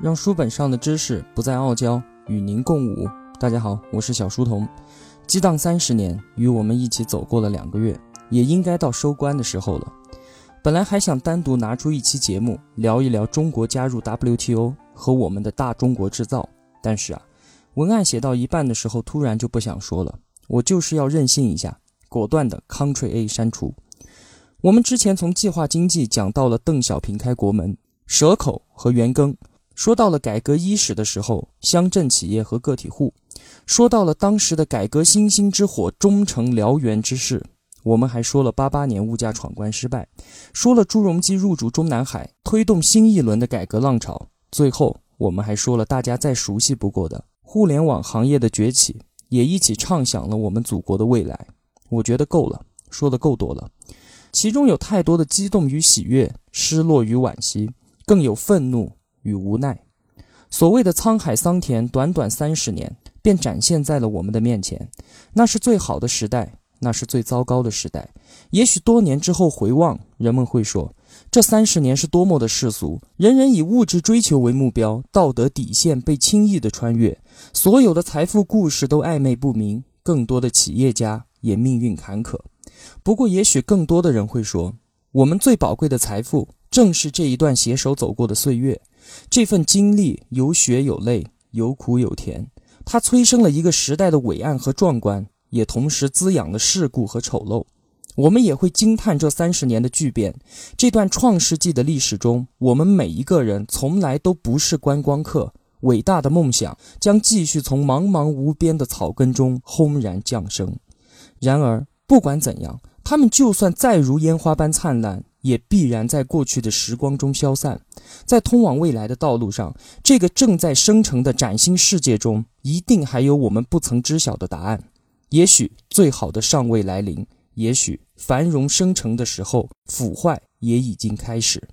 让书本上的知识不再傲娇，与您共舞。大家好，我是小书童。激荡三十年，与我们一起走过了两个月，也应该到收官的时候了。本来还想单独拿出一期节目聊一聊中国加入 WTO 和我们的大中国制造，但是啊，文案写到一半的时候，突然就不想说了。我就是要任性一下，果断的 Ctrl A 删除。我们之前从计划经济讲到了邓小平开国门、蛇口和元庚。说到了改革伊始的时候，乡镇企业和个体户；说到了当时的改革星星之火终成燎原之势。我们还说了八八年物价闯关失败，说了朱镕基入主中南海，推动新一轮的改革浪潮。最后，我们还说了大家再熟悉不过的互联网行业的崛起，也一起畅想了我们祖国的未来。我觉得够了，说的够多了。其中有太多的激动与喜悦，失落与惋惜，更有愤怒。与无奈，所谓的沧海桑田，短短三十年便展现在了我们的面前。那是最好的时代，那是最糟糕的时代。也许多年之后回望，人们会说，这三十年是多么的世俗，人人以物质追求为目标，道德底线被轻易的穿越，所有的财富故事都暧昧不明，更多的企业家也命运坎坷。不过，也许更多的人会说，我们最宝贵的财富，正是这一段携手走过的岁月。这份经历有血有泪，有苦有甜，它催生了一个时代的伟岸和壮观，也同时滋养了世故和丑陋。我们也会惊叹这三十年的巨变。这段创世纪的历史中，我们每一个人从来都不是观光客。伟大的梦想将继续从茫茫无边的草根中轰然降生。然而，不管怎样，他们就算再如烟花般灿烂。也必然在过去的时光中消散，在通往未来的道路上，这个正在生成的崭新世界中，一定还有我们不曾知晓的答案。也许最好的尚未来临，也许繁荣生成的时候，腐坏也已经开始。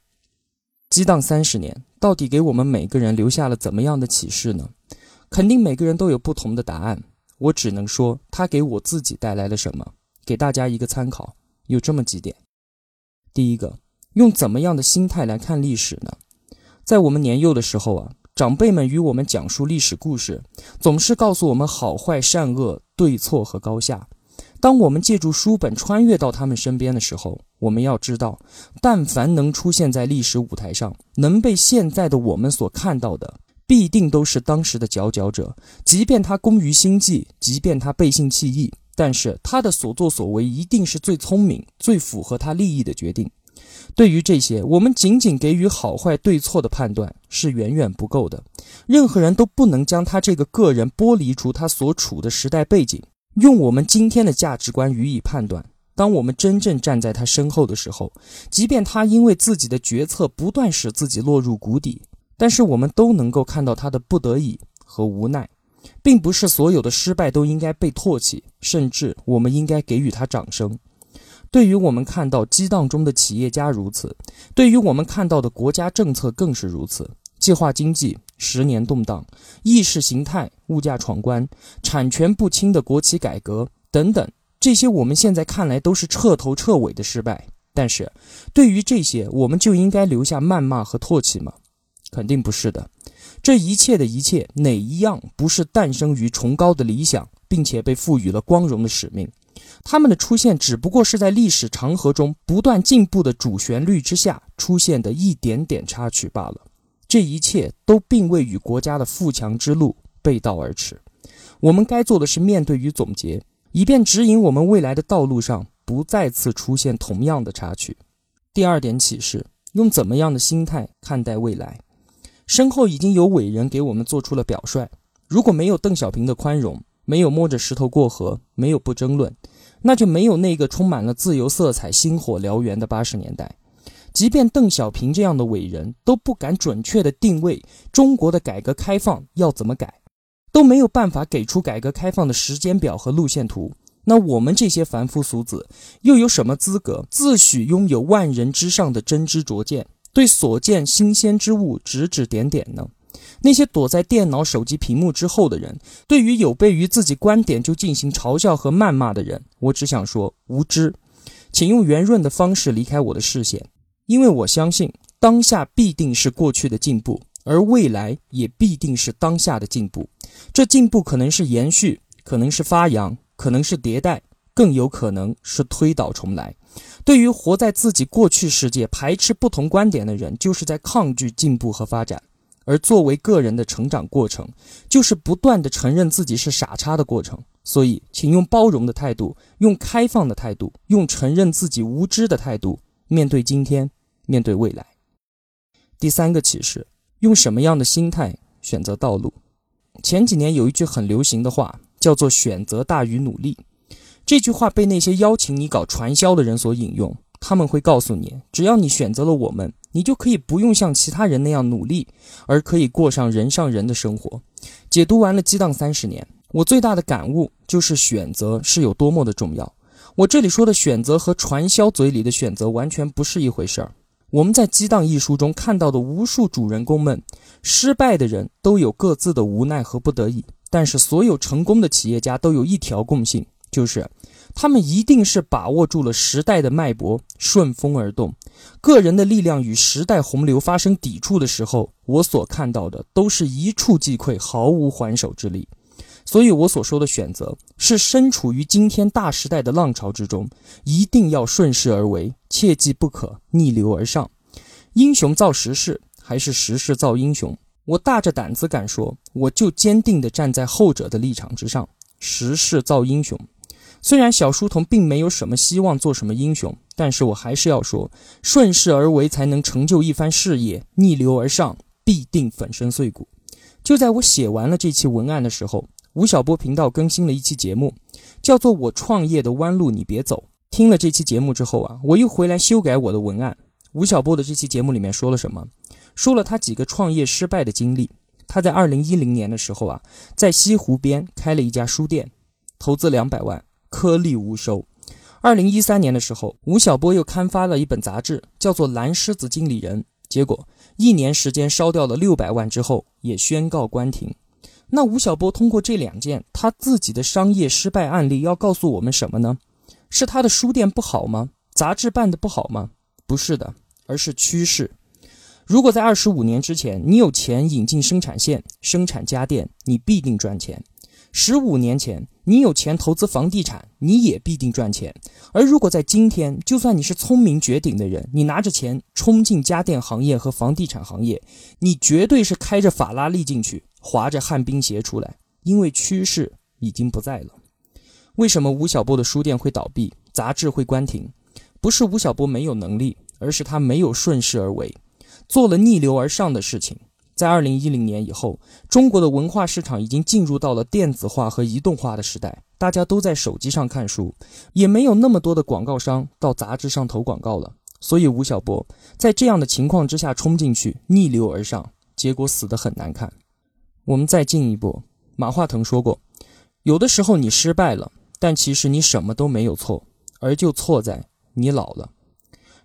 激荡三十年，到底给我们每个人留下了怎么样的启示呢？肯定每个人都有不同的答案。我只能说，它给我自己带来了什么，给大家一个参考。有这么几点。第一个，用怎么样的心态来看历史呢？在我们年幼的时候啊，长辈们与我们讲述历史故事，总是告诉我们好坏善恶、对错和高下。当我们借助书本穿越到他们身边的时候，我们要知道，但凡能出现在历史舞台上，能被现在的我们所看到的，必定都是当时的佼佼者。即便他功于心计，即便他背信弃义。但是他的所作所为一定是最聪明、最符合他利益的决定。对于这些，我们仅仅给予好坏对错的判断是远远不够的。任何人都不能将他这个个人剥离出他所处的时代背景，用我们今天的价值观予以判断。当我们真正站在他身后的时候，即便他因为自己的决策不断使自己落入谷底，但是我们都能够看到他的不得已和无奈。并不是所有的失败都应该被唾弃，甚至我们应该给予他掌声。对于我们看到激荡中的企业家如此，对于我们看到的国家政策更是如此。计划经济十年动荡，意识形态物价闯关，产权不清的国企改革等等，这些我们现在看来都是彻头彻尾的失败。但是，对于这些，我们就应该留下谩骂和唾弃吗？肯定不是的。这一切的一切，哪一样不是诞生于崇高的理想，并且被赋予了光荣的使命？他们的出现只不过是在历史长河中不断进步的主旋律之下出现的一点点插曲罢了。这一切都并未与国家的富强之路背道而驰。我们该做的是面对与总结，以便指引我们未来的道路上不再次出现同样的插曲。第二点启示：用怎么样的心态看待未来？身后已经有伟人给我们做出了表率。如果没有邓小平的宽容，没有摸着石头过河，没有不争论，那就没有那个充满了自由色彩、星火燎原的八十年代。即便邓小平这样的伟人都不敢准确地定位中国的改革开放要怎么改，都没有办法给出改革开放的时间表和路线图，那我们这些凡夫俗子又有什么资格自诩拥有万人之上的真知灼见？对所见新鲜之物指指点点呢？那些躲在电脑、手机屏幕之后的人，对于有悖于自己观点就进行嘲笑和谩骂的人，我只想说无知，请用圆润的方式离开我的视线，因为我相信当下必定是过去的进步，而未来也必定是当下的进步。这进步可能是延续，可能是发扬，可能是迭代，更有可能是推倒重来。对于活在自己过去世界、排斥不同观点的人，就是在抗拒进步和发展；而作为个人的成长过程，就是不断的承认自己是傻叉的过程。所以，请用包容的态度，用开放的态度，用承认自己无知的态度，面对今天，面对未来。第三个启示：用什么样的心态选择道路？前几年有一句很流行的话，叫做“选择大于努力”。这句话被那些邀请你搞传销的人所引用，他们会告诉你，只要你选择了我们，你就可以不用像其他人那样努力，而可以过上人上人的生活。解读完了《激荡三十年》，我最大的感悟就是选择是有多么的重要。我这里说的选择和传销嘴里的选择完全不是一回事儿。我们在《激荡》一书中看到的无数主人公们，失败的人都有各自的无奈和不得已，但是所有成功的企业家都有一条共性。就是，他们一定是把握住了时代的脉搏，顺风而动。个人的力量与时代洪流发生抵触的时候，我所看到的都是一触即溃，毫无还手之力。所以，我所说的选择是身处于今天大时代的浪潮之中，一定要顺势而为，切记不可逆流而上。英雄造时势，还是时势造英雄？我大着胆子敢说，我就坚定地站在后者的立场之上。时势造英雄。虽然小书童并没有什么希望做什么英雄，但是我还是要说，顺势而为才能成就一番事业，逆流而上必定粉身碎骨。就在我写完了这期文案的时候，吴晓波频道更新了一期节目，叫做《我创业的弯路你别走》。听了这期节目之后啊，我又回来修改我的文案。吴晓波的这期节目里面说了什么？说了他几个创业失败的经历。他在二零一零年的时候啊，在西湖边开了一家书店，投资两百万。颗粒无收。二零一三年的时候，吴晓波又刊发了一本杂志，叫做《蓝狮子经理人》。结果一年时间烧掉了六百万之后，也宣告关停。那吴晓波通过这两件他自己的商业失败案例，要告诉我们什么呢？是他的书店不好吗？杂志办得不好吗？不是的，而是趋势。如果在二十五年之前，你有钱引进生产线，生产家电，你必定赚钱。十五年前，你有钱投资房地产，你也必定赚钱。而如果在今天，就算你是聪明绝顶的人，你拿着钱冲进家电行业和房地产行业，你绝对是开着法拉利进去，滑着旱冰鞋出来，因为趋势已经不在了。为什么吴晓波的书店会倒闭，杂志会关停？不是吴晓波没有能力，而是他没有顺势而为，做了逆流而上的事情。在二零一零年以后，中国的文化市场已经进入到了电子化和移动化的时代，大家都在手机上看书，也没有那么多的广告商到杂志上投广告了。所以吴晓波在这样的情况之下冲进去，逆流而上，结果死得很难看。我们再进一步，马化腾说过，有的时候你失败了，但其实你什么都没有错，而就错在你老了。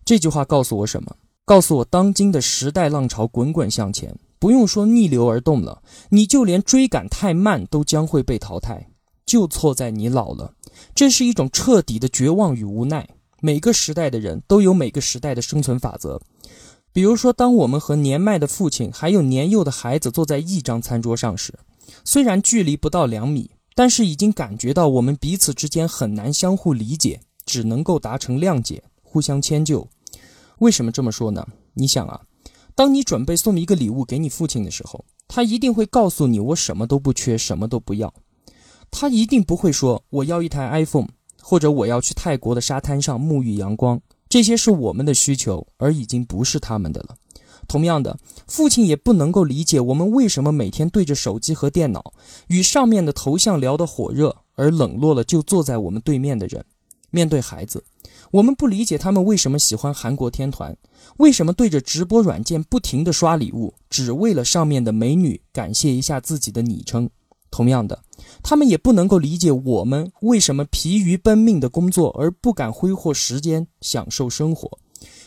这句话告诉我什么？告诉我，当今的时代浪潮滚滚向前。不用说逆流而动了，你就连追赶太慢都将会被淘汰，就错在你老了。这是一种彻底的绝望与无奈。每个时代的人都有每个时代的生存法则。比如说，当我们和年迈的父亲还有年幼的孩子坐在一张餐桌上时，虽然距离不到两米，但是已经感觉到我们彼此之间很难相互理解，只能够达成谅解，互相迁就。为什么这么说呢？你想啊。当你准备送一个礼物给你父亲的时候，他一定会告诉你：“我什么都不缺，什么都不要。”他一定不会说：“我要一台 iPhone，或者我要去泰国的沙滩上沐浴阳光。”这些是我们的需求，而已经不是他们的了。同样的，父亲也不能够理解我们为什么每天对着手机和电脑，与上面的头像聊得火热，而冷落了就坐在我们对面的人。面对孩子。我们不理解他们为什么喜欢韩国天团，为什么对着直播软件不停地刷礼物，只为了上面的美女感谢一下自己的昵称。同样的，他们也不能够理解我们为什么疲于奔命的工作而不敢挥霍时间享受生活。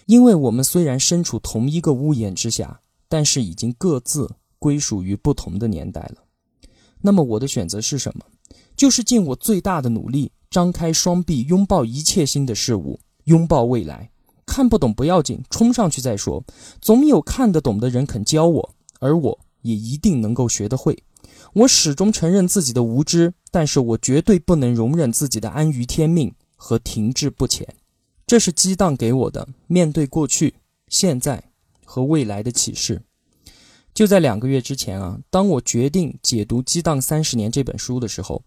因为我们虽然身处同一个屋檐之下，但是已经各自归属于不同的年代了。那么我的选择是什么？就是尽我最大的努力。张开双臂，拥抱一切新的事物，拥抱未来。看不懂不要紧，冲上去再说。总有看得懂的人肯教我，而我也一定能够学得会。我始终承认自己的无知，但是我绝对不能容忍自己的安于天命和停滞不前。这是激荡给我的面对过去、现在和未来的启示。就在两个月之前啊，当我决定解读《激荡三十年》这本书的时候，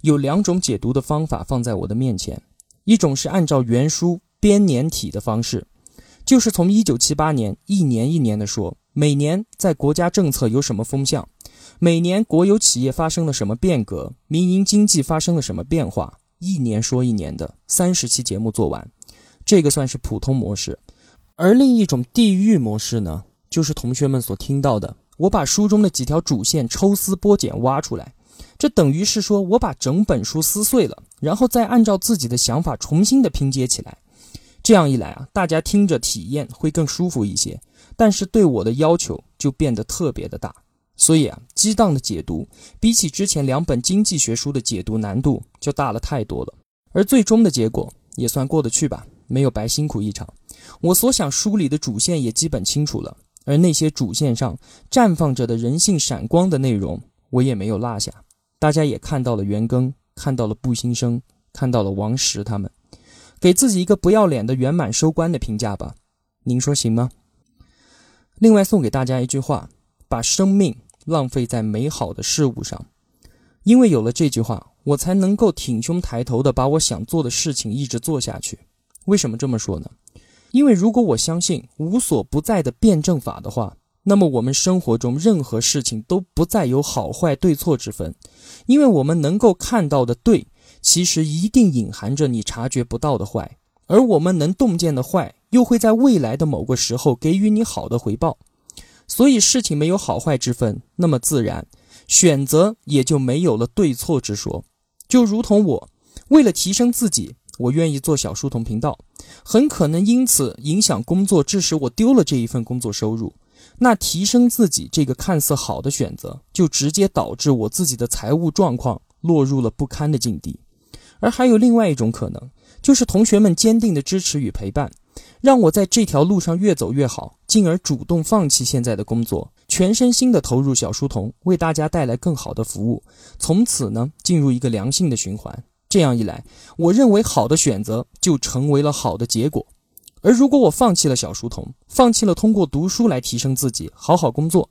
有两种解读的方法放在我的面前。一种是按照原书编年体的方式，就是从一九七八年一年一年的说，每年在国家政策有什么风向，每年国有企业发生了什么变革，民营经济发生了什么变化，一年说一年的三十期节目做完，这个算是普通模式。而另一种地域模式呢，就是同学们所听到的，我把书中的几条主线抽丝剥茧挖出来。这等于是说，我把整本书撕碎了，然后再按照自己的想法重新的拼接起来。这样一来啊，大家听着体验会更舒服一些，但是对我的要求就变得特别的大。所以啊，激荡的解读比起之前两本经济学书的解读难度就大了太多了。而最终的结果也算过得去吧，没有白辛苦一场。我所想梳理的主线也基本清楚了，而那些主线上绽放着的人性闪光的内容，我也没有落下。大家也看到了袁庚，看到了步新生，看到了王石他们，给自己一个不要脸的圆满收官的评价吧，您说行吗？另外送给大家一句话：把生命浪费在美好的事物上，因为有了这句话，我才能够挺胸抬头的把我想做的事情一直做下去。为什么这么说呢？因为如果我相信无所不在的辩证法的话。那么我们生活中任何事情都不再有好坏对错之分，因为我们能够看到的对，其实一定隐含着你察觉不到的坏，而我们能洞见的坏，又会在未来的某个时候给予你好的回报。所以事情没有好坏之分，那么自然选择也就没有了对错之说。就如同我为了提升自己，我愿意做小书童频道，很可能因此影响工作，致使我丢了这一份工作收入。那提升自己这个看似好的选择，就直接导致我自己的财务状况落入了不堪的境地。而还有另外一种可能，就是同学们坚定的支持与陪伴，让我在这条路上越走越好，进而主动放弃现在的工作，全身心的投入小书童，为大家带来更好的服务。从此呢，进入一个良性的循环。这样一来，我认为好的选择就成为了好的结果。而如果我放弃了小书童，放弃了通过读书来提升自己、好好工作，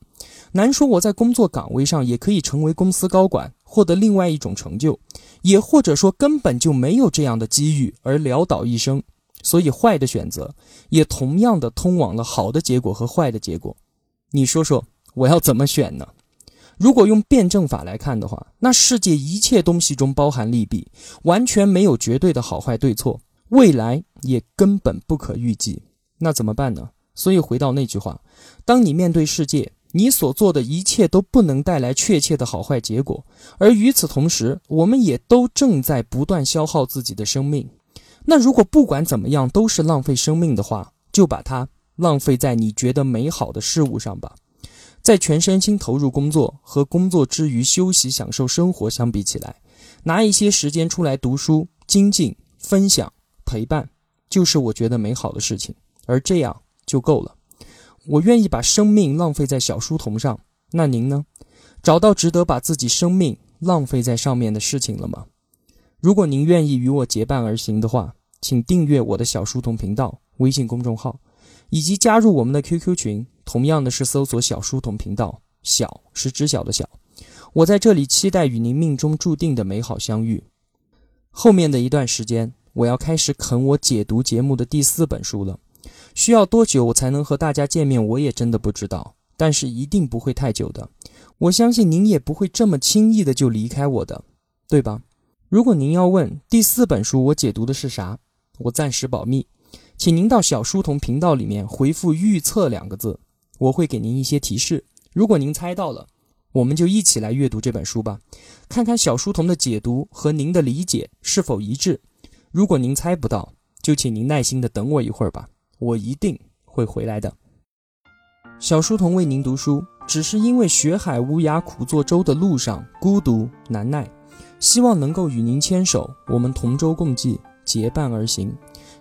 难说我在工作岗位上也可以成为公司高管，获得另外一种成就，也或者说根本就没有这样的机遇而潦倒一生。所以坏的选择也同样的通往了好的结果和坏的结果。你说说我要怎么选呢？如果用辩证法来看的话，那世界一切东西中包含利弊，完全没有绝对的好坏对错。未来也根本不可预计，那怎么办呢？所以回到那句话，当你面对世界，你所做的一切都不能带来确切的好坏结果，而与此同时，我们也都正在不断消耗自己的生命。那如果不管怎么样都是浪费生命的话，就把它浪费在你觉得美好的事物上吧。在全身心投入工作和工作之余休息享受生活相比起来，拿一些时间出来读书、精进、分享。陪伴就是我觉得美好的事情，而这样就够了。我愿意把生命浪费在小书童上，那您呢？找到值得把自己生命浪费在上面的事情了吗？如果您愿意与我结伴而行的话，请订阅我的小书童频道微信公众号，以及加入我们的 QQ 群，同样的是搜索“小书童频道”，小是知晓的小。我在这里期待与您命中注定的美好相遇。后面的一段时间。我要开始啃我解读节目的第四本书了，需要多久我才能和大家见面？我也真的不知道，但是一定不会太久的。我相信您也不会这么轻易的就离开我的，对吧？如果您要问第四本书我解读的是啥，我暂时保密，请您到小书童频道里面回复“预测”两个字，我会给您一些提示。如果您猜到了，我们就一起来阅读这本书吧，看看小书童的解读和您的理解是否一致。如果您猜不到，就请您耐心的等我一会儿吧，我一定会回来的。小书童为您读书，只是因为学海无涯苦作舟的路上孤独难耐，希望能够与您牵手，我们同舟共济，结伴而行，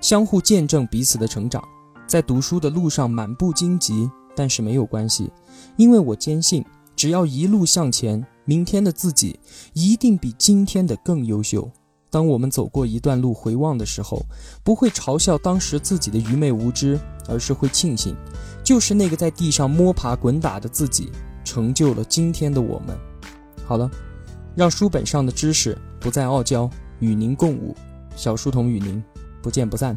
相互见证彼此的成长，在读书的路上满布荆棘，但是没有关系，因为我坚信，只要一路向前，明天的自己一定比今天的更优秀。当我们走过一段路回望的时候，不会嘲笑当时自己的愚昧无知，而是会庆幸，就是那个在地上摸爬滚打的自己，成就了今天的我们。好了，让书本上的知识不再傲娇，与您共舞。小书童与您不见不散。